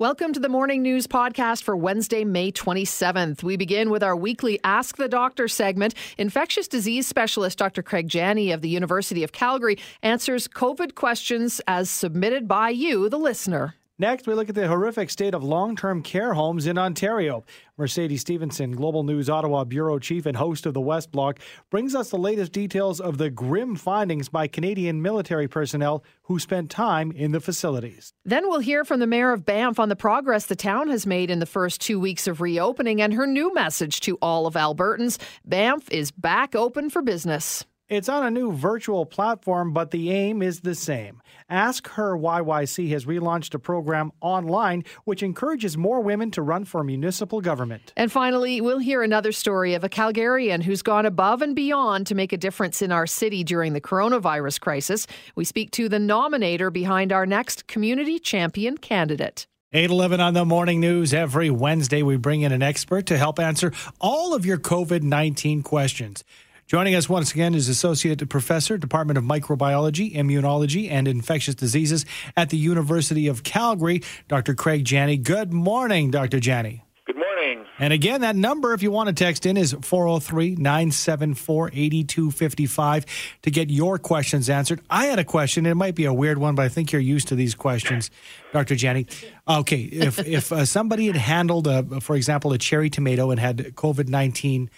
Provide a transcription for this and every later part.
Welcome to the Morning News Podcast for Wednesday, May 27th. We begin with our weekly Ask the Doctor segment. Infectious disease specialist Dr. Craig Jenne of the University of Calgary answers COVID questions as submitted by you, the listener. Next, we look at the horrific state of long term care homes in Ontario. Mercedes Stephenson, Global News Ottawa Bureau Chief and host of the West Block, brings us the latest details of the grim findings by Canadian military personnel who spent time in the facilities. Then we'll hear from the Mayor of Banff on the progress the town has made in the first two weeks of reopening and her new message to all of Albertans Banff is back open for business. It's on a new virtual platform, but the aim is the same. Ask Her YYC has relaunched a program online which encourages more women to run for municipal government. And finally, we'll hear another story of a Calgarian who's gone above and beyond to make a difference in our city during the coronavirus crisis. We speak to the nominator behind our next community champion candidate. 811 on the morning news. Every Wednesday, we bring in an expert to help answer all of your COVID 19 questions. Joining us once again is Associate Professor, Department of Microbiology, Immunology, and Infectious Diseases at the University of Calgary, Dr. Craig Jenne. Good morning, Dr. Jenne. Good morning. And again, that number, if you want to text in, is 403 974 8255 to get your questions answered. I had a question. It might be a weird one, but I think you're used to these questions, Dr. Jenne. Okay, if, if uh, somebody had handled, a, for example, a cherry tomato and had COVID 19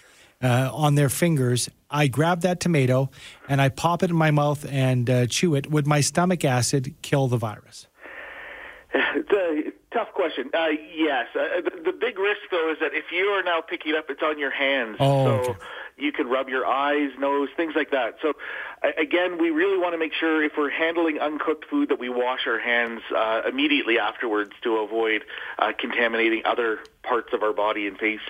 uh, on their fingers. I grab that tomato and I pop it in my mouth and uh, chew it. Would my stomach acid kill the virus? Tough question. Uh, yes. Uh, the, the, big risk, though, is that if you are now picking it up, it's on your hands. Oh, so okay. you can rub your eyes, nose, things like that. So, again, we really want to make sure if we're handling uncooked food that we wash our hands uh, immediately afterwards to avoid uh, contaminating other parts of our body and face.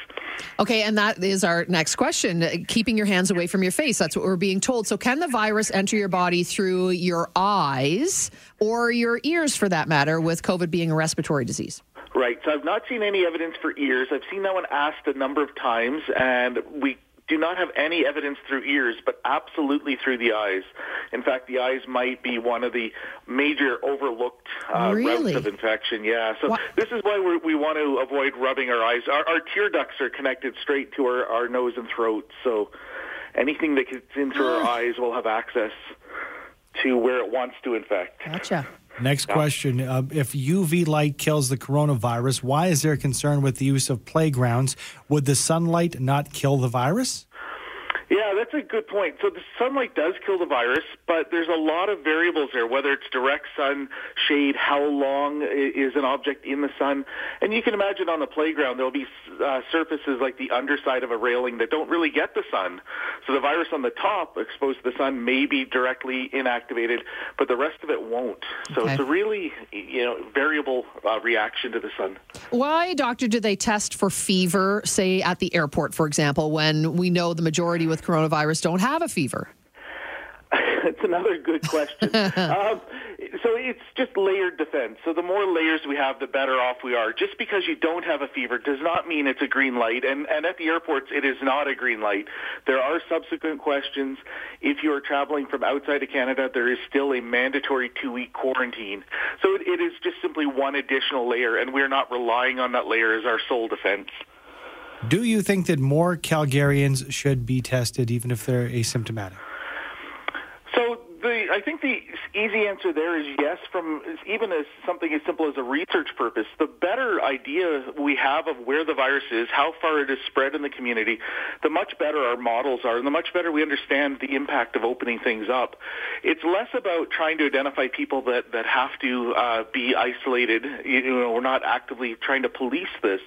Okay, and that is our next question. Keeping your hands away from your face. That's what we're being told. So, can the virus enter your body through your eyes or your ears, for that matter, with COVID being a respiratory disease? Right. So, I've not seen any evidence for ears. I've seen that one asked a number of times, and we do not have any evidence through ears, but absolutely through the eyes. In fact, the eyes might be one of the major overlooked uh, really? routes of infection. Yeah, so what? this is why we're, we want to avoid rubbing our eyes. Our, our tear ducts are connected straight to our, our nose and throat, so anything that gets into our eyes will have access to where it wants to infect. Gotcha. Next question. Uh, if UV light kills the coronavirus, why is there concern with the use of playgrounds? Would the sunlight not kill the virus? Yeah, that's a good point. So the sunlight does kill the virus, but there's a lot of variables there, whether it's direct sun, shade, how long is an object in the sun. And you can imagine on the playground, there'll be uh, surfaces like the underside of a railing that don't really get the sun. So the virus on the top exposed to the sun may be directly inactivated, but the rest of it won't. So Okay. it's a really, you know, variable uh, reaction to the sun. Why, doctor, do they test for fever, say at the airport, for example, when we know the majority with coronavirus don't have a fever? That's another good question. um, so it's just layered defense. So the more layers we have, the better off we are. Just because you don't have a fever does not mean it's a green light. And, and at the airports, it is not a green light. There are subsequent questions. If you are traveling from outside of Canada, there is still a mandatory two-week quarantine. So it, it is just simply one additional layer, and we're not relying on that layer as our sole defense. Do you think that more Calgarians should be tested even if they're asymptomatic? The, I think the easy answer there is yes. From even as something as simple as a research purpose, the better idea we have of where the virus is, how far it is spread in the community, the much better our models are, and the much better we understand the impact of opening things up. It's less about trying to identify people that that have to uh, be isolated. You know, we're not actively trying to police this,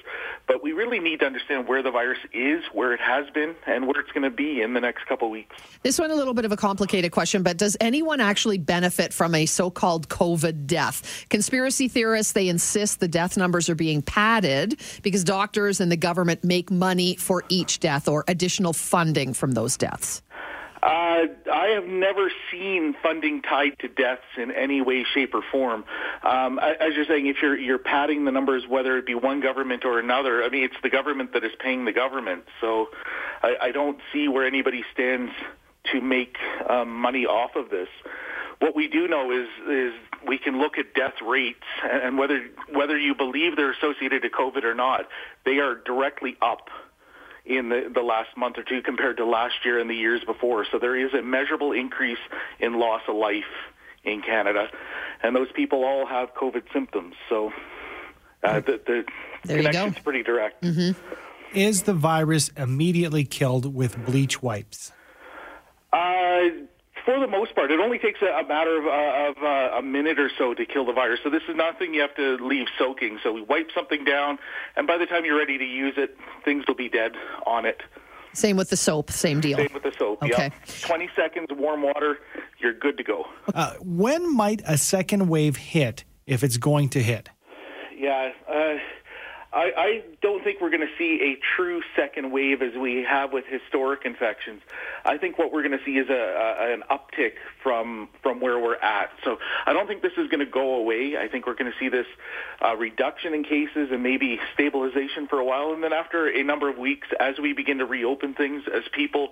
but we really need to understand where the virus is, where it has been, and where it's going to be in the next couple weeks. This one a little bit of a complicated question, but does anyone actually benefit from a so-called COVID death? Conspiracy theorists they insist the death numbers are being padded because doctors and the government make money for each death or additional funding from those deaths. Uh, I have never seen funding tied to deaths in any way, shape, or form. Um, as you're saying, if you're you're padding the numbers, whether it be one government or another, I mean, it's the government that is paying the government. So I, I don't see where anybody stands to make um, money off of this. what we do know is is we can look at death rates and whether whether you believe they're associated to COVID or not, they are directly up in the, the last month or two compared to last year and the years before. So there is a measurable increase in loss of life in Canada, and those people all have COVID symptoms. So uh, the, the there connection's pretty direct. Mm-hmm. Is the virus immediately killed with bleach wipes? Uh, for the most part, it only takes a, a matter of, uh, of uh, a minute or so to kill the virus. So this is nothing you have to leave soaking. So we wipe something down, and by the time you're ready to use it, things will be dead on it. Same with the soap, same deal. Same with the soap. Okay. Yep. 20 seconds, warm water, you're good to go. Uh, when might a second wave hit, if it's going to hit? Yeah. I, I don't think we're going to see a true second wave as we have with historic infections. I think what we're going to see is a, a, an uptick from from where we're at. So I don't think this is going to go away. I think we're going to see this uh, reduction in cases and maybe stabilization for a while, and then after a number of weeks, as we begin to reopen things, as people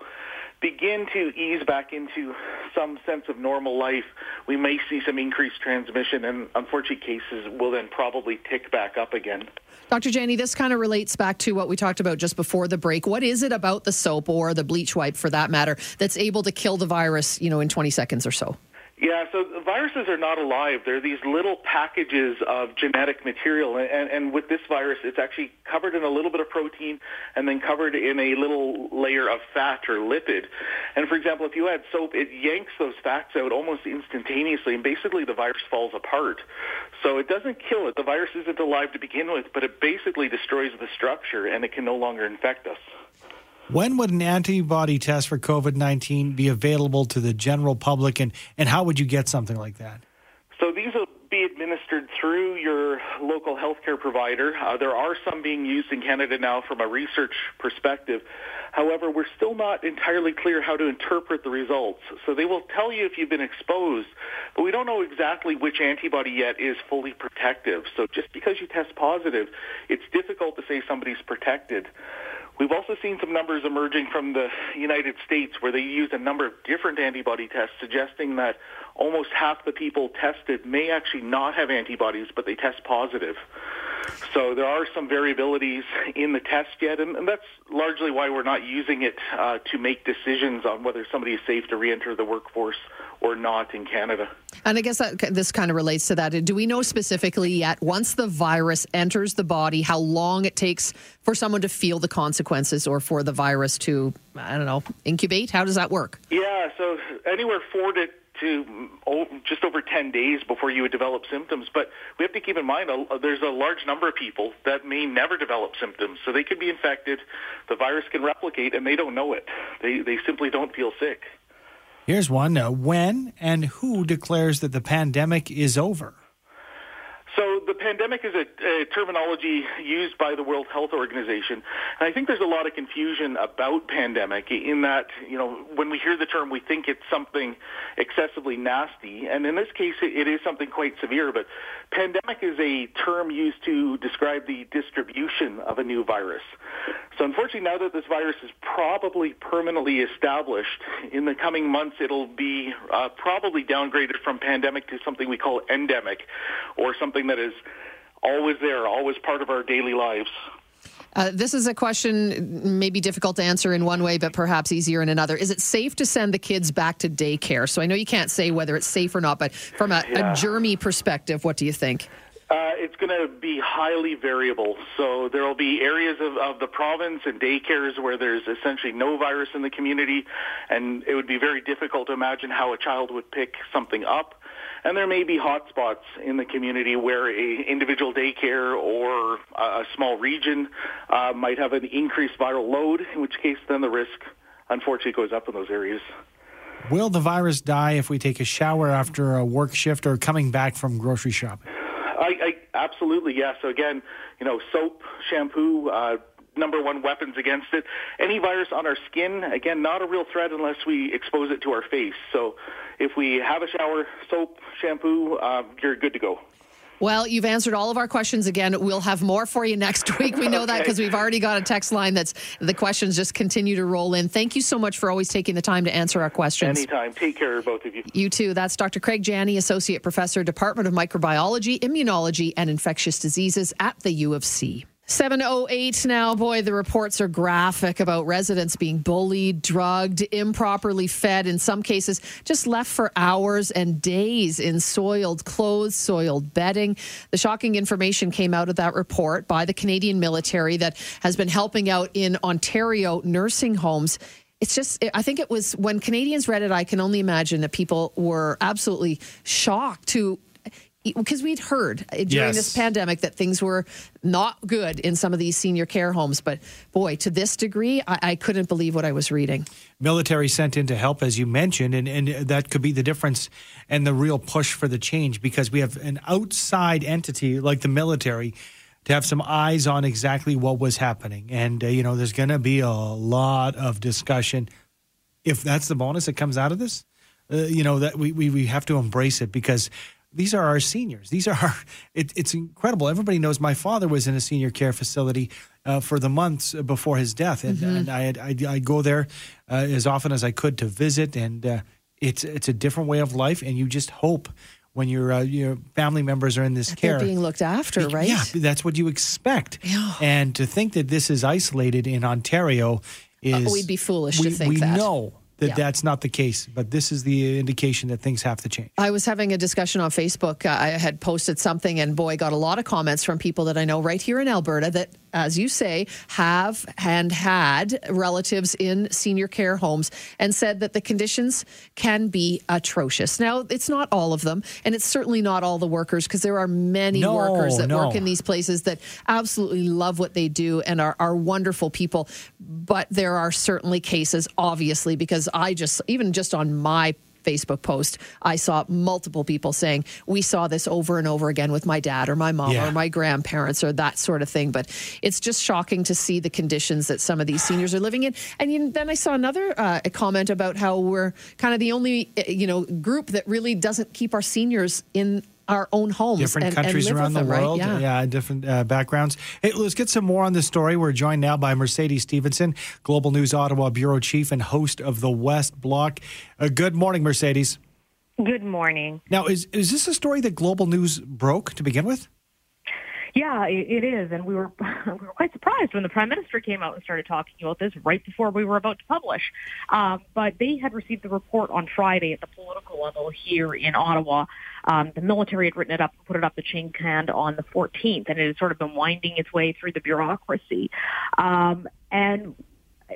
begin to ease back into some sense of normal life, we may see some increased transmission, and unfortunate cases will then probably tick back up again. Dr. Jenne, this kind of relates back to what we talked about just before the break. What is it about the soap or the bleach wipe, for that matter, that's able to kill the virus, you know, in 20 seconds or so? Yeah, so viruses are not alive. They're these little packages of genetic material. And, and with this virus, it's actually covered in a little bit of protein and then covered in a little layer of fat or lipid. And for example, if you add soap, it yanks those fats out almost instantaneously, and basically the virus falls apart. So it doesn't kill it. The virus isn't alive to begin with, but it basically destroys the structure, and it can no longer infect us. When would an antibody test for COVID 19 be available to the general public, and, and how would you get something like that? So these will be administered through your local healthcare provider. Uh, there are some being used in Canada now from a research perspective. However, we're still not entirely clear how to interpret the results. So they will tell you if you've been exposed, but we don't know exactly which antibody yet is fully protective. So just because you test positive, it's difficult to say somebody's protected. We've also seen some numbers emerging from the United States where they used a number of different antibody tests suggesting that almost half the people tested may actually not have antibodies, but they test positive. So there are some variabilities in the test yet, and, and that's largely why we're not using it uh, to make decisions on whether somebody is safe to reenter the workforce or not in Canada. And I guess that, this kind of relates to that. Do we know specifically yet, once the virus enters the body, how long it takes for someone to feel the consequences or for the virus to, I don't know, incubate? How does that work? Yeah, so anywhere four to to oh, just over 10 days before you would develop symptoms. But we have to keep in mind there's a large number of people that may never develop symptoms. So they could be infected, the virus can replicate, and they don't know it. They, they simply don't feel sick. Here's one. Uh, when and who declares that the pandemic is over? So the pandemic is a, a, terminology used by the World Health Organization, and I think there's a lot of confusion about pandemic in that you know when we hear the term, we think it's something excessively nasty, and in this case, it is something quite severe. But pandemic is a term used to describe the distribution of a new virus. So unfortunately, now that this virus is probably permanently established, in the coming months, it'll be uh, probably downgraded from pandemic to something we call endemic, or something that is always there, always part of our daily lives. Uh, this is a question maybe difficult to answer in one way, but perhaps easier in another. Is it safe to send the kids back to daycare? So I know you can't say whether it's safe or not, but from a, yeah. a germy perspective, what do you think? Uh, it's going to be highly variable. So there will be areas of, of the province and daycares where there's essentially no virus in the community, and it would be very difficult to imagine how a child would pick something up. And there may be hotspots in the community where a individual daycare or a small region uh, might have an increased viral load, in which case then the risk unfortunately goes up in those areas. Will the virus die if we take a shower after a work shift or coming back from grocery shopping? I, I absolutely yes. So again, you know, soap, shampoo, uh, number one weapons against it. Any virus on our skin, again, not a real threat unless we expose it to our face. So if we have a shower, soap, shampoo, uh, you're good to go. Well, you've answered all of our questions again. We'll have more for you next week. We know okay. that because we've already got a text line that's the questions just continue to roll in. Thank you so much for always taking the time to answer our questions. Anytime. Take care, both of you. You too. That's Dr. Craig Jenne, Associate Professor, Department of Microbiology, Immunology, and Infectious Diseases at the U of C. 708 now. Boy, the reports are graphic about residents being bullied, drugged, improperly fed, in some cases, just left for hours and days in soiled clothes, soiled bedding. The shocking information came out of that report by the Canadian military that has been helping out in Ontario nursing homes it's just i think it was when canadians read it i can only imagine that people were absolutely shocked to because we'd heard uh, during yes. this pandemic that things were not good in some of these senior care homes. But boy, to this degree, I, I, couldn't believe what I was reading. Military sent in to help, as you mentioned, and, and that could be the difference and the real push for the change because we have an outside entity like the military to have some eyes on exactly what was happening. And, uh, you know, there's going to be a lot of discussion. If that's the bonus that comes out of this, uh, you know, that we, we, we have to embrace it because these are our seniors. These are our, it, it's incredible. Everybody knows my father was in a senior care facility uh, for the months before his death, and, mm-hmm. and I, I I go there uh, as often as I could to visit, and uh, it's it's a different way of life, and you just hope when your uh, your family members are in this that care, being looked after, right? Yeah, that's what you expect. Yeah. And to think that this is isolated in Ontario is we'd be foolish we, to think we that. We know that yeah. that's not the case. But this is the indication that things have to change. I was having a discussion on Facebook. Uh, I had posted something, and boy, got a lot of comments from people that I know right here in Alberta that as you say, have and had relatives in senior care homes and said that the conditions can be atrocious. Now, it's not all of them, and it's certainly not all the workers because there are many no, workers that no. work in these places that absolutely love what they do and are, are wonderful people. But there are certainly cases, obviously, because I just, even just on my Facebook post, I saw multiple people saying, We saw this over and over again with my dad or my mom yeah. or my grandparents or that sort of thing. But it's just shocking to see the conditions that some of these seniors are living in. And then I saw another uh, comment about how we're kind of the only uh, you know group that really doesn't keep our seniors in our own homes. Different and, countries and around the them, world. Right? Yeah. yeah. different uh, backgrounds. Hey, let's get some more on this story. We're joined now by Mercedes Stephenson, Global News Ottawa Bureau Chief and host of the West Block. Uh, good morning, Mercedes. Good morning. Now, is, is this a story that Global News broke to begin with? Yeah, it is, and we were we were quite surprised when the prime minister came out and started talking about this right before we were about to publish. Um, but they had received the report on Friday at the political level here in Ottawa. Um, the military had written it up and put it up the chain command on the 14th, and it had sort of been winding its way through the bureaucracy. Um, and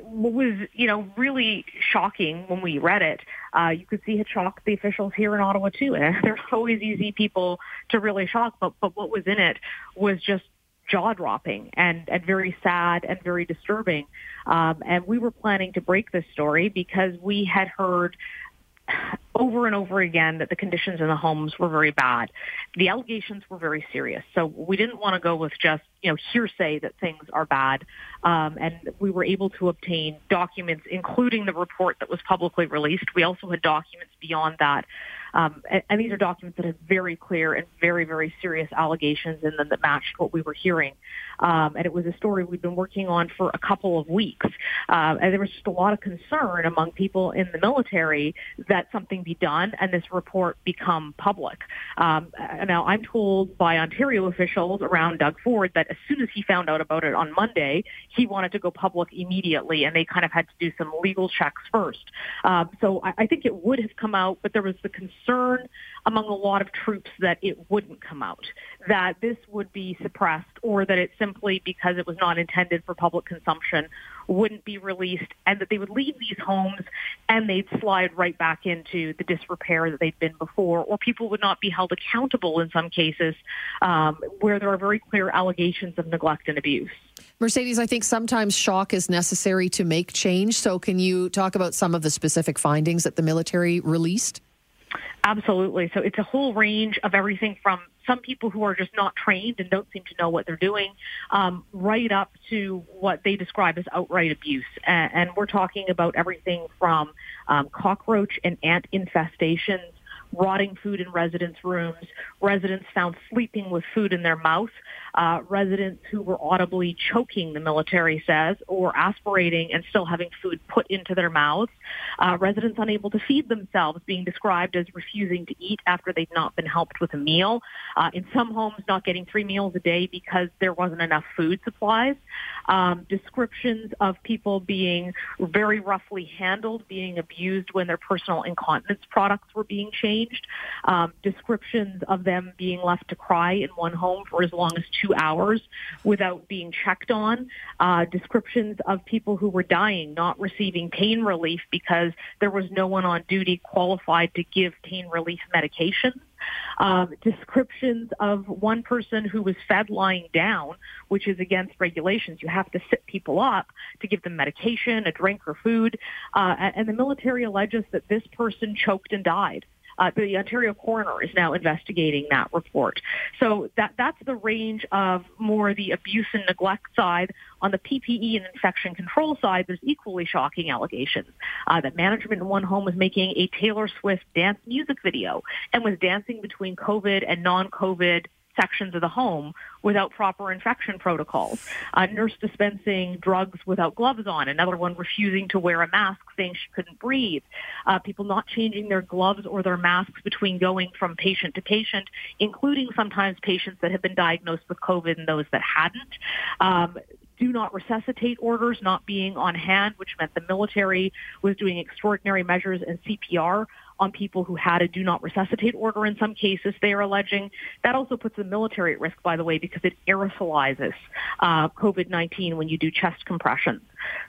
what was, you know, really shocking when we read it, uh, you could see it shocked the officials here in Ottawa too. And they're always easy people to really shock, but, but what was in it was just jaw dropping and, and very sad and very disturbing. Um, and we were planning to break this story because we had heard over and over again that the conditions in the homes were very bad. The allegations were very serious. So we didn't want to go with just, you know, hearsay that things are bad. Um, and we were able to obtain documents, including the report that was publicly released. We also had documents beyond that um, and, and, these are documents that have very clear and very, very serious allegations in them that matched what we were hearing. Um, and it was a story we'd been working on for a couple of weeks. Uh, and there was just a lot of concern among people in the military that something be done and this report become public. Um, now, I'm told by Ontario officials around Doug Ford that as soon as he found out about it on Monday, he wanted to go public immediately, and they kind of had to do some legal checks first. Um, so I, I think it would have come out, but there was the concern among a lot of troops that it wouldn't come out, that this would be suppressed, or that it simply, because it was not intended for public consumption, wouldn't be released, and that they would leave these homes and they'd slide right back into the disrepair that they'd been before, or people would not be held accountable in some cases um, where there are very clear allegations of neglect and abuse. Mercedes, I think sometimes shock is necessary to make change. So, can you talk about some of the specific findings that the military released? Absolutely. So it's a whole range of everything from some people who are just not trained and don't seem to know what they're doing, um, right up to what they describe as outright abuse. And, and we're talking about everything from um, cockroach and ant infestations rotting food in residents' rooms, residents found sleeping with food in their mouth, uh, residents who were audibly choking, the military says, or aspirating and still having food put into their mouths, uh, residents unable to feed themselves being described as refusing to eat after they'd not been helped with a meal, uh, in some homes not getting three meals a day because there wasn't enough food supplies, um, descriptions of people being very roughly handled, being abused when their personal incontinence products were being changed, um, descriptions of them being left to cry in one home for as long as two hours without being checked on, uh, descriptions of people who were dying, not receiving pain relief because there was no one on duty qualified to give pain relief medications um, descriptions of one person who was fed lying down, which is against regulations. You have to sit people up to give them medication, a drink, or food. Uh, and the military alleges that this person choked and died. Uh, the Ontario coroner is now investigating that report. So that that's the range of more the abuse and neglect side. On the PPE and infection control side, there's equally shocking allegations uh, that management in one home was making a Taylor Swift dance music video and was dancing between COVID and non-COVID sections of the home without proper infection protocols. A nurse dispensing drugs without gloves on. Another one refusing to wear a mask, saying she couldn't breathe. Uh, people not changing their gloves or their masks between going from patient to patient, including sometimes patients that have been diagnosed with COVID and those that hadn't. Um, do not resuscitate orders not being on hand, which meant the military was doing extraordinary measures and CPR on people who had a do not resuscitate order in some cases, they are alleging. That also puts the military at risk, by the way, because it aerosolizes uh, COVID-19 when you do chest compressions.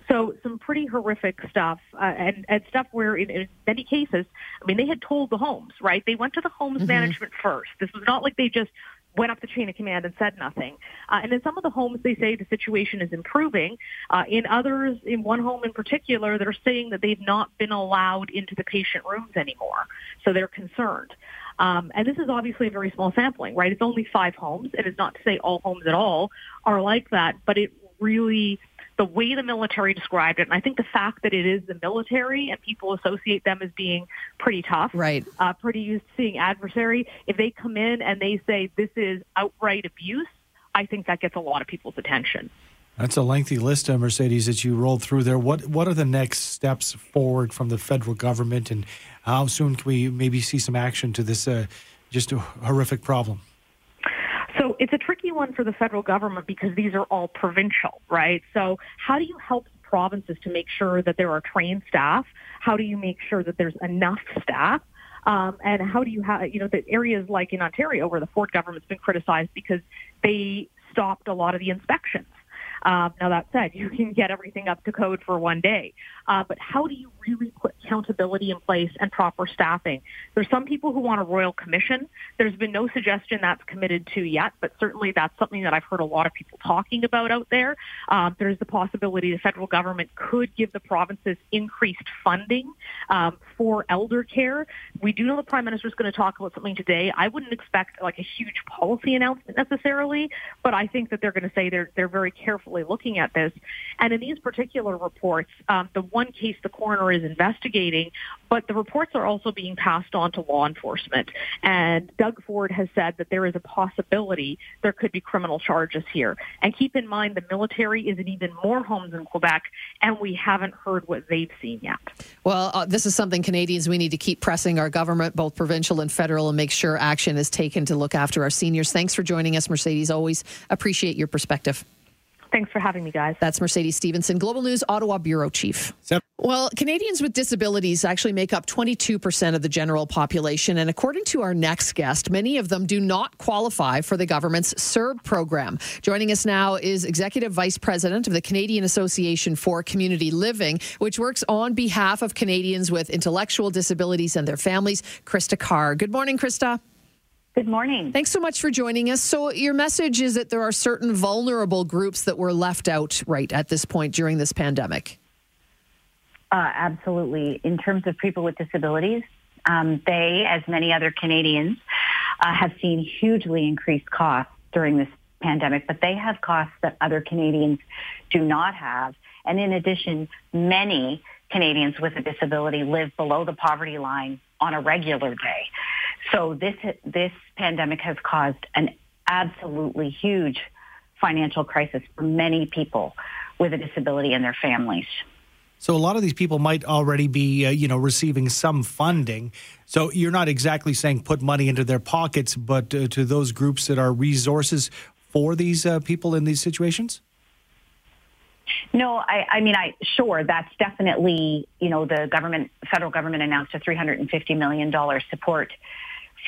So some pretty horrific stuff, uh, and, and stuff where in, in many cases, I mean, they had told the homes, right? They went to the homes mm-hmm. management first. This was not like they just went up the chain of command and said nothing. Uh, and in some of the homes, they say the situation is improving. Uh, in others, in one home in particular, they're saying that they've not been allowed into the patient rooms anymore. So they're concerned. Um, and this is obviously a very small sampling, right? It's only five homes. It is not to say all homes at all are like that, but it really the way the military described it, and I think the fact that it is the military and people associate them as being pretty tough, right, uh, pretty used to seeing adversary. If they come in and they say this is outright abuse, I think that gets a lot of people's attention. That's a lengthy list, of Mercedes, that you rolled through there. What what are the next steps forward from the federal government, and how soon can we maybe see some action to this uh, just a horrific problem? Tricky one for the federal government because these are all provincial, right? So how do you help provinces to make sure that there are trained staff? How do you make sure that there's enough staff? Um, and how do you have, you know, the areas like in Ontario where the Ford government's been criticized because they stopped a lot of the inspections. Um, now that said, you can get everything up to code for one day, uh, but how do you really put accountability in place and proper staffing? There's some people who want a royal commission. There's been no suggestion that's committed to yet, but certainly that's something that I've heard a lot of people talking about out there. Um, there's the possibility the federal government could give the provinces increased funding um, for elder care. We do know the prime minister is going to talk about something today. I wouldn't expect like a huge policy announcement necessarily, but I think that they're going to say they're they're very carefully looking at this. And in these particular reports, um, the one case the coroner is investigating, but the reports are also being passed on to law enforcement. And Doug Ford has said that there is a possibility there could be criminal charges here. And keep in mind, the military is in even more homes in Quebec, and we haven't heard what they've seen yet. Well, uh, this is something Canadians we need to keep pressing our government, both provincial and federal, and make sure action is taken to look after our seniors. Thanks for joining us, Mercedes. Always appreciate your perspective. Thanks for having me, guys. That's Mercedes Stephenson, Global News Ottawa Bureau Chief. Yep. Well, Canadians with disabilities actually make up 22% of the general population. And according to our next guest, many of them do not qualify for the government's CERB program. Joining us now is Executive Vice President of the Canadian Association for Community Living, which works on behalf of Canadians with intellectual disabilities and their families, Krista Carr. Good morning, Krista. Good morning. Thanks so much for joining us. So, your message is that there are certain vulnerable groups that were left out right at this point during this pandemic. Uh, absolutely. In terms of people with disabilities, um, they, as many other Canadians, uh, have seen hugely increased costs during this pandemic, but they have costs that other Canadians do not have. And in addition, many Canadians with a disability live below the poverty line on a regular day. So this this pandemic has caused an absolutely huge financial crisis for many people with a disability and their families. So a lot of these people might already be, uh, you know, receiving some funding. So you're not exactly saying put money into their pockets, but uh, to those groups that are resources for these uh, people in these situations. No, I, I mean, I sure that's definitely, you know, the government, federal government announced a 350 million dollar support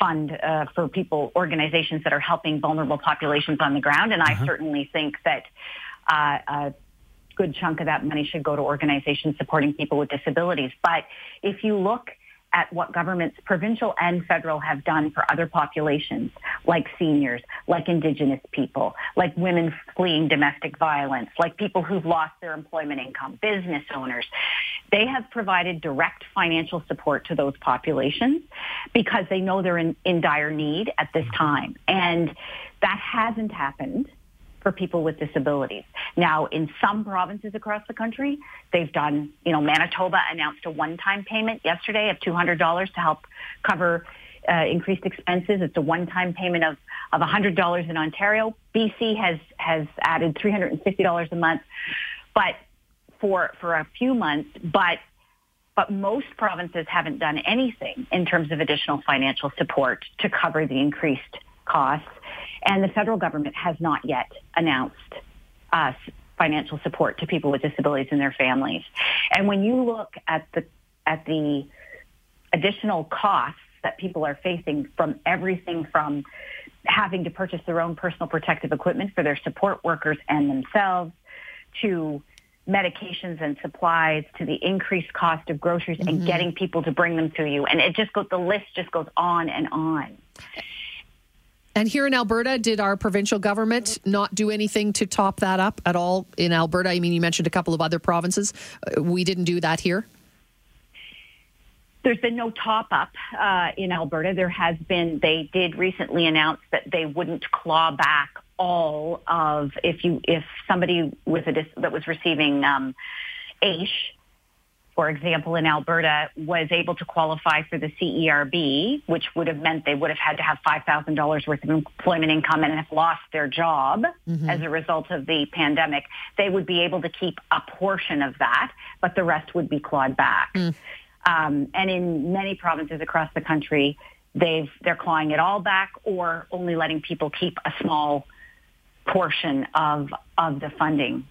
fund uh, for people, organizations that are helping vulnerable populations on the ground, and uh-huh. I certainly think that. Uh, a good chunk of that money should go to organizations supporting people with disabilities. But if you look at what governments, provincial and federal, have done for other populations, like seniors, like Indigenous people, like women fleeing domestic violence, like people who've lost their employment income, business owners. They have provided direct financial support to those populations because they know they're in, in dire need at this time. And that hasn't happened for people with disabilities. Now, in some provinces across the country, they've done, you know, Manitoba announced a one-time payment yesterday of $200 to help cover uh, increased expenses. It's a one-time payment of, of $100 in Ontario. BC has, has added $350 a month, but for, for a few months, but but most provinces haven't done anything in terms of additional financial support to cover the increased costs. And the federal government has not yet announced uh, financial support to people with disabilities and their families. And when you look at the at the additional costs that people are facing from everything from having to purchase their own personal protective equipment for their support workers and themselves to medications and supplies to the increased cost of groceries mm-hmm. and getting people to bring them to you and it just goes the list just goes on and on and here in Alberta, did our provincial government not do anything to top that up at all in Alberta? I mean, you mentioned a couple of other provinces. Uh, we didn't do that here. There's been no top up uh, in Alberta. There has been. They did recently announce that they wouldn't claw back all of if you if somebody with a that was receiving um, AISH for example, in Alberta, was able to qualify for the CERB, which would have meant they would have had to have $5,000 worth of employment income and have lost their job mm-hmm. as a result of the pandemic, they would be able to keep a portion of that, but the rest would be clawed back. Mm. Um, and in many provinces across the country, they've they're clawing it all back or only letting people keep a small portion of of the funding.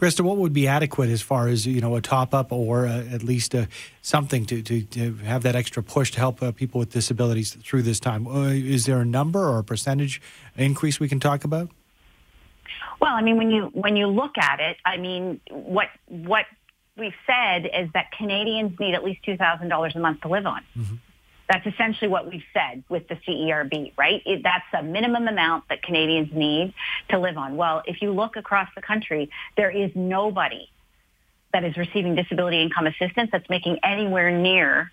Krista, what would be adequate as far as you know a top up or uh, at least uh, something to, to, to, have that extra push to help uh, people with disabilities through this time? Uh, is there a number or a percentage increase we can talk about? Well, I mean, when you when you look at it, I mean, what what we've said is that Canadians need at least two thousand dollars a month to live on. Mm-hmm. That's essentially what we've said with the CERB, right? It, that's a minimum amount that Canadians need to live on. Well, if you look across the country, there is nobody that is receiving disability income assistance that's making anywhere near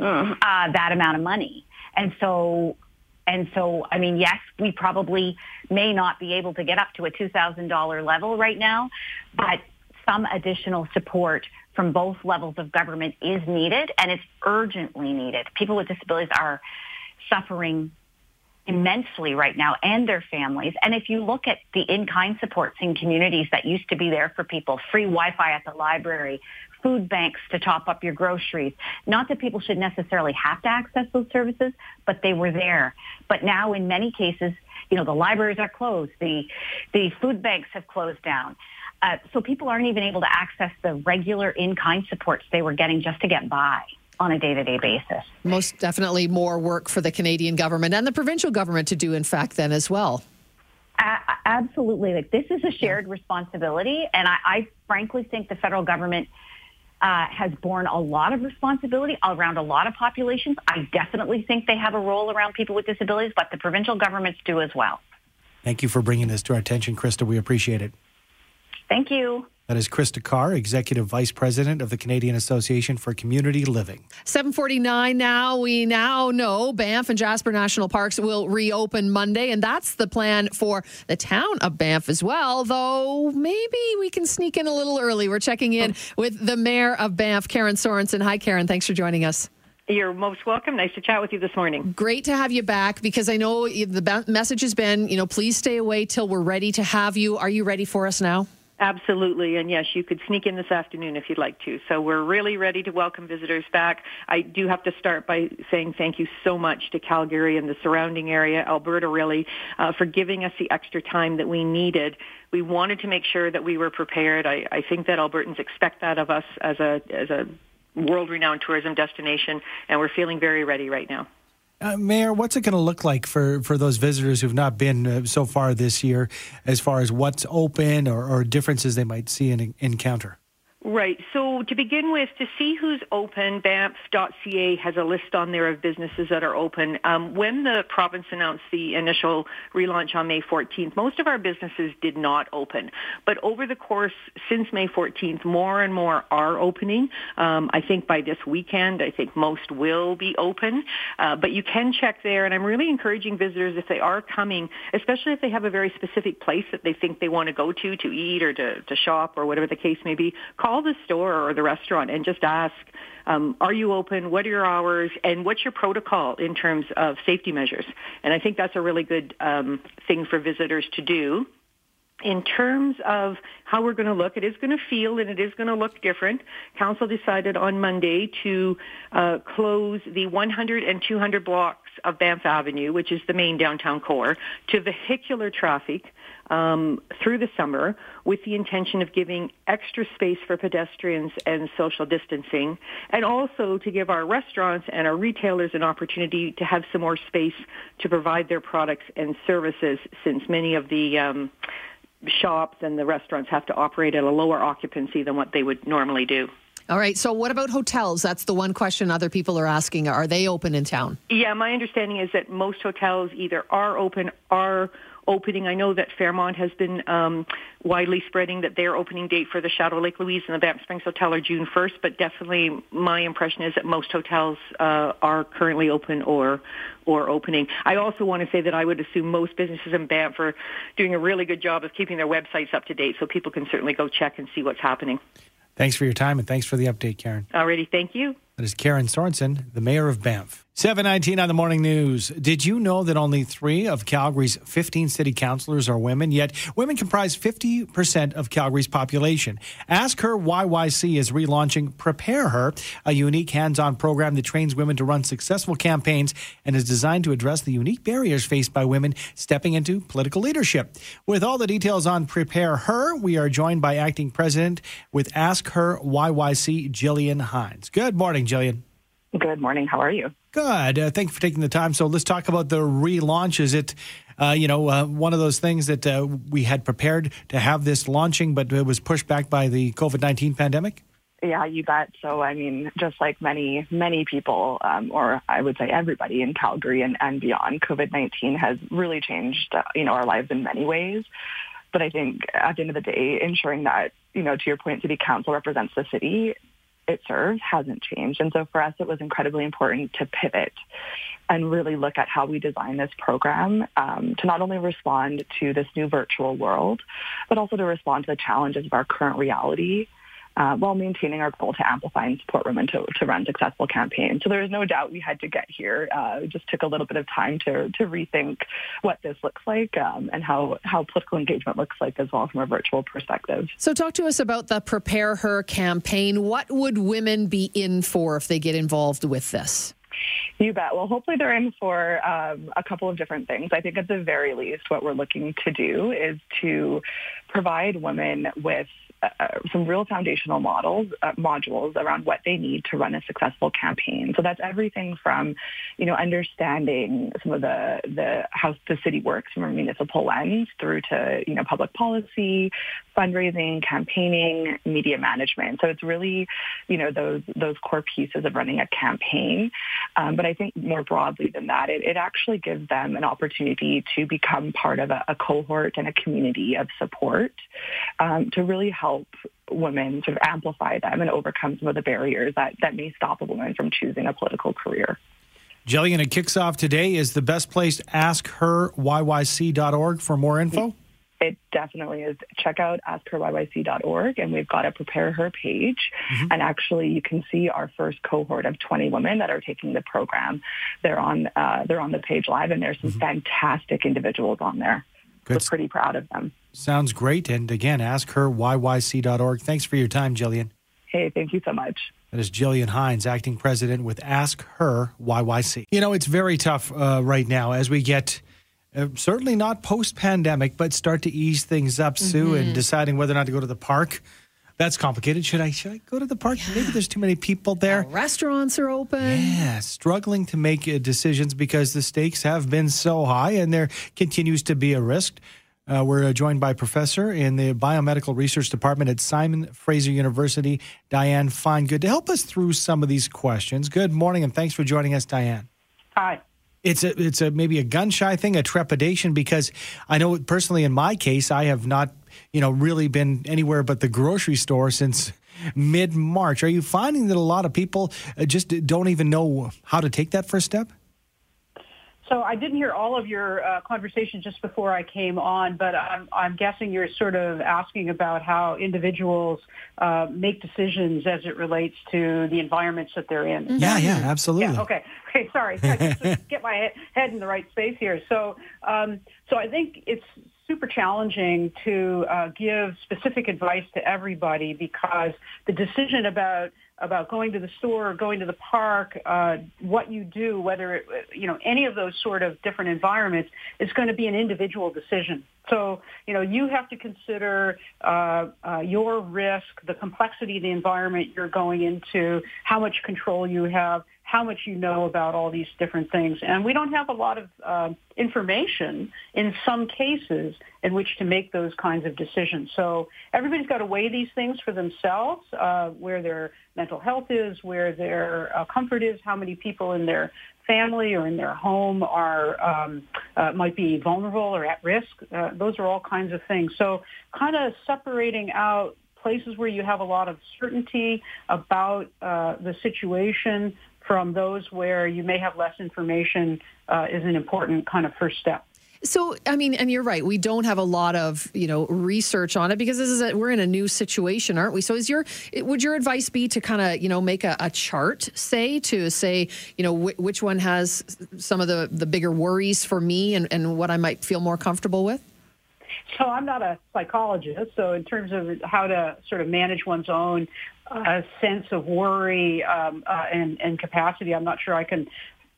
uh, that amount of money. And so, and so, I mean, yes, we probably may not be able to get up to a $2,000 level right now, but some additional support from both levels of government is needed and it's urgently needed. People with disabilities are suffering immensely right now and their families. And if you look at the in-kind supports in communities that used to be there for people, free Wi-Fi at the library, food banks to top up your groceries. Not that people should necessarily have to access those services, but they were there. But now in many cases, you know, the libraries are closed. The, the food banks have closed down. Uh, so people aren't even able to access the regular in-kind supports they were getting just to get by on a day-to-day basis. Most definitely more work for the Canadian government and the provincial government to do, in fact, then as well. Uh, absolutely. Like this is a shared responsibility, and I, I frankly think the federal government uh, has borne a lot of responsibility around a lot of populations. I definitely think they have a role around people with disabilities, but the provincial governments do as well. Thank you for bringing this to our attention, Krista. We appreciate it. Thank you. That is Krista Carr, Executive Vice President of the Canadian Association for Community Living. 749 now. We now know Banff and Jasper National Parks will reopen Monday, and that's the plan for the town of Banff as well, though maybe we can sneak in a little early. We're checking in with the Mayor of Banff, Karen Sorensen. Hi, Karen. Thanks for joining us. You're most welcome. Nice to chat with you this morning. Great to have you back because I know the message has been, you know, please stay away till we're ready to have you. Are you ready for us now? Absolutely. And yes, you could sneak in this afternoon if you'd like to. So we're really ready to welcome visitors back. I do have to start by saying thank you so much to Calgary and the surrounding area, Alberta really, uh, for giving us the extra time that we needed. We wanted to make sure that we were prepared. I, I think that Albertans expect that of us as a, as a world-renowned tourism destination, and we're feeling very ready right now. Uh, Mayor, what's it going to look like for, for those visitors who've not been uh, so far this year, as far as what's open or, or differences they might see and encounter? Right. So to begin with, to see who's open, Banff.ca has a list on there of businesses that are open. Um, when the province announced the initial relaunch on May 14th, most of our businesses did not open. But over the course since May 14th, more and more are opening. Um, I think by this weekend, I think most will be open. Uh, but you can check there, and I'm really encouraging visitors if they are coming, especially if they have a very specific place that they think they want to go to to eat or to, to shop or whatever the case may be, call call the store or the restaurant and just ask, um, are you open? What are your hours? And what's your protocol in terms of safety measures? And I think that's a really good um, thing for visitors to do. In terms of how we're going to look, it is going to feel and it is going to look different. Council decided on Monday to uh, close the 100 and 200 blocks of Banff Avenue, which is the main downtown core, to vehicular traffic um, through the summer with the intention of giving extra space for pedestrians and social distancing, and also to give our restaurants and our retailers an opportunity to have some more space to provide their products and services since many of the um, shops and the restaurants have to operate at a lower occupancy than what they would normally do. All right. So, what about hotels? That's the one question other people are asking. Are they open in town? Yeah, my understanding is that most hotels either are open, are opening. I know that Fairmont has been um, widely spreading that their opening date for the Chateau Lake Louise and the Banff Springs Hotel are June 1st, but definitely my impression is that most hotels uh, are currently open or or opening. I also want to say that I would assume most businesses in Banff are doing a really good job of keeping their websites up to date, so people can certainly go check and see what's happening. Thanks for your time and thanks for the update, Karen. Alrighty, thank you. That is Karen Sorensen, the mayor of Banff. 719 on the morning news. Did you know that only three of Calgary's 15 city councilors are women? Yet women comprise 50% of Calgary's population. Ask Her why YYC is relaunching Prepare Her, a unique hands on program that trains women to run successful campaigns and is designed to address the unique barriers faced by women stepping into political leadership. With all the details on Prepare Her, we are joined by acting president with Ask Her YYC, Jillian Hines. Good morning, Jillian. Good morning. How are you? Good. Uh, thank you for taking the time. So let's talk about the relaunch. Is it, uh, you know, uh, one of those things that uh, we had prepared to have this launching, but it was pushed back by the COVID 19 pandemic? Yeah, you bet. So, I mean, just like many, many people, um, or I would say everybody in Calgary and, and beyond, COVID 19 has really changed, uh, you know, our lives in many ways. But I think at the end of the day, ensuring that, you know, to your point, City Council represents the city it serves hasn't changed. And so for us, it was incredibly important to pivot and really look at how we design this program um, to not only respond to this new virtual world, but also to respond to the challenges of our current reality uh, while maintaining our goal to amplify and support women to, to run successful campaigns. So there is no doubt we had to get here. Uh, it just took a little bit of time to, to rethink what this looks like um, and how, how political engagement looks like as well from a virtual perspective. So talk to us about the Prepare Her campaign. What would women be in for if they get involved with this? You bet. Well, hopefully they're in for um, a couple of different things. I think at the very least, what we're looking to do is to provide women with uh, some real foundational models, uh, modules around what they need to run a successful campaign. So that's everything from, you know, understanding some of the, the how the city works from a municipal lens through to, you know, public policy, fundraising, campaigning, media management. So it's really, you know, those, those core pieces of running a campaign. Um, but I think more broadly than that, it, it actually gives them an opportunity to become part of a, a cohort and a community of support um, to really help help women sort of amplify them and overcome some of the barriers that, that may stop a woman from choosing a political career. Jillian, it kicks off today. Is the best place ask her askheryyc.org for more info? It definitely is. Check out askheryyc.org, and we've got a Prepare Her page. Mm-hmm. And actually, you can see our first cohort of 20 women that are taking the program. They're on uh, they're on the page live, and there's some mm-hmm. fantastic individuals on there. Good. We're pretty proud of them. Sounds great. And again, askheryyc.org. Thanks for your time, Jillian. Hey, thank you so much. That is Jillian Hines, acting president with Ask Her YYC. You know, it's very tough uh, right now as we get uh, certainly not post pandemic, but start to ease things up, Sue, mm-hmm. and deciding whether or not to go to the park. That's complicated. Should I should I go to the park? Yeah. Maybe there's too many people there. restaurants are open. Yeah, struggling to make uh, decisions because the stakes have been so high, and there continues to be a risk. Uh, we're uh, joined by professor in the biomedical research department at Simon Fraser University, Diane Finegood, to help us through some of these questions. Good morning, and thanks for joining us, Diane. Hi it's a it's a maybe a gun shy thing, a trepidation because I know personally in my case I have not you know really been anywhere but the grocery store since mid March. Are you finding that a lot of people uh, just don't even know how to take that first step? So I didn't hear all of your uh, conversation just before I came on, but I'm, I'm guessing you're sort of asking about how individuals uh, make decisions as it relates to the environments that they're in. Yeah, yeah, absolutely. Yeah, okay. Okay, sorry. I just get my head in the right space here. So, um, so I think it's super challenging to uh, give specific advice to everybody because the decision about about going to the store or going to the park, uh, what you do, whether it, you know any of those sort of different environments, is going to be an individual decision. So you know you have to consider uh, uh, your risk, the complexity of the environment you're going into, how much control you have, how much you know about all these different things. And we don't have a lot of uh, information in some cases in which to make those kinds of decisions. So everybody's got to weigh these things for themselves, uh, where their mental health is, where their uh, comfort is, how many people in their family or in their home are um, uh, might be vulnerable or at risk. Uh, those are all kinds of things. So kind of separating out places where you have a lot of certainty about uh, the situation from those where you may have less information uh, is an important kind of first step. So, I mean, and you're right. We don't have a lot of you know research on it because this is a, we're in a new situation, aren't we? So, is your would your advice be to kind of you know make a, a, chart, say to say you know wh- which one has some of the the bigger worries for me and and what I might feel more comfortable with? So I'm not a psychologist. So in terms of how to sort of manage one's own uh, sense of worry um, uh, and, and capacity, I'm not sure I can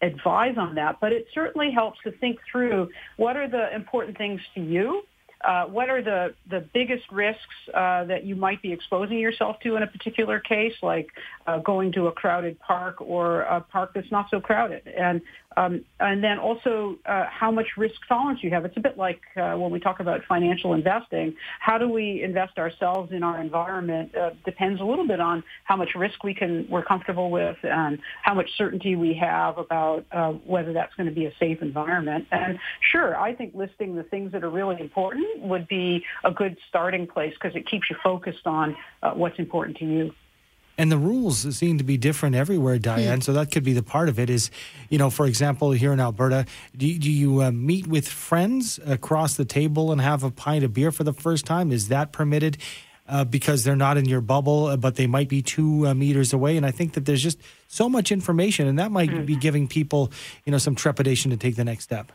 advise on that, but it certainly helps to think through what are the important things to you uh, what are the, the biggest risks uh, that you might be exposing yourself to in a particular case, like uh, going to a crowded park or a park that's not so crowded? And um, and then also uh, how much risk tolerance you have. It's a bit like uh, when we talk about financial investing. How do we invest ourselves in our environment uh, depends a little bit on how much risk we can we're comfortable with and how much certainty we have about uh, whether that's going to be a safe environment. And sure, I think listing the things that are really important would be a good starting place because it keeps you focused on uh, what's important to you. And the rules seem to be different everywhere, Diane. So that could be the part of it. Is you know, for example, here in Alberta, do, do you uh, meet with friends across the table and have a pint of beer for the first time? Is that permitted? Uh, because they're not in your bubble, uh, but they might be two uh, meters away. And I think that there's just so much information, and that might mm. be giving people, you know, some trepidation to take the next step.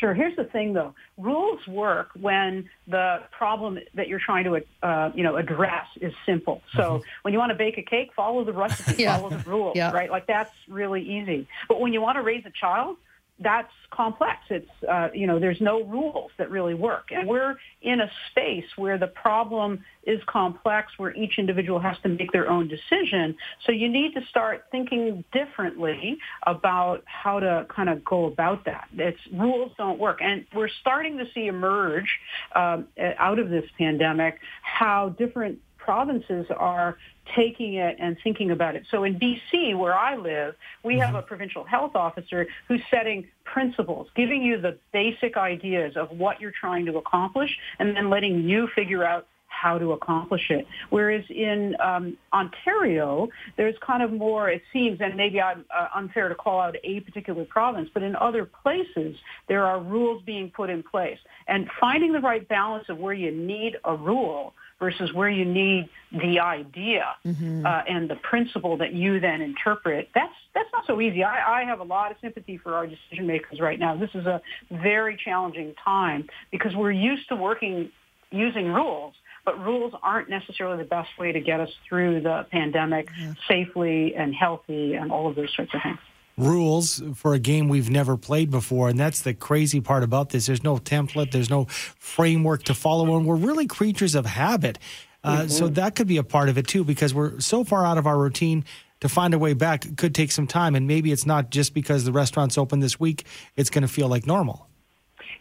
Sure. Here's the thing, though. Rules work when the problem that you're trying to, uh, you know, address is simple. So mm-hmm. when you want to bake a cake, follow the recipe, yeah. follow the rules, yeah. right? Like that's really easy. But when you want to raise a child, that's complex. It's, uh, you know, there's no rules that really work. And we're in a space where the problem is complex, where each individual has to make their own decision. So you need to start thinking differently about how to kind of go about that. It's rules don't work. And we're starting to see emerge um, out of this pandemic how different provinces are taking it and thinking about it. So in BC, where I live, we have mm-hmm. a provincial health officer who's setting principles, giving you the basic ideas of what you're trying to accomplish, and then letting you figure out how to accomplish it. Whereas in um, Ontario, there's kind of more, it seems, and maybe I'm uh, unfair to call out a particular province, but in other places, there are rules being put in place. And finding the right balance of where you need a rule versus where you need the idea mm-hmm. uh, and the principle that you then interpret. That's that's not so easy. I, I have a lot of sympathy for our decision makers right now. This is a very challenging time because we're used to working using rules. But rules aren't necessarily the best way to get us through the pandemic yeah. safely and healthy and all of those sorts of things rules for a game we've never played before. And that's the crazy part about this. There's no template, there's no framework to follow, and we're really creatures of habit. Uh, mm-hmm. So that could be a part of it too, because we're so far out of our routine. To find a way back could take some time, and maybe it's not just because the restaurant's open this week. It's going to feel like normal.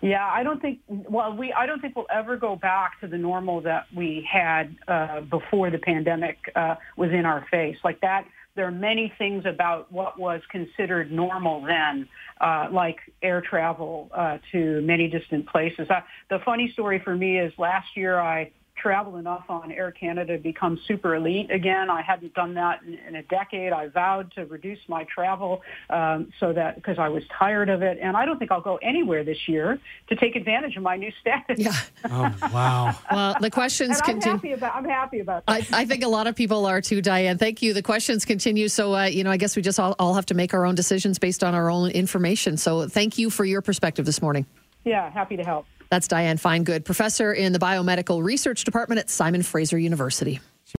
Yeah, I don't think. Well, we I don't think we'll ever go back to the normal that we had uh, before the pandemic uh, was in our face. Like that there are many things about what was considered normal then, uh, like air travel uh, to many distant places. Uh, the funny story for me is last year I travel enough on Air Canada to become super elite again. I hadn't done that in, in a decade. I vowed to reduce my travel um, so that because I was tired of it, and I don't think I'll go anywhere this year to take advantage of my new status. Yeah. oh wow. Well, the questions continue. I'm happy about. I'm happy about. I, I, think a lot of people are too, Diane. Thank you. The questions continue. So uh, you know, I guess we just all, all have to make our own decisions based on our own information. So thank you for your perspective this morning. Yeah, happy to help. That's Diane Finegood, professor in the Biomedical Research Department at Simon Fraser University.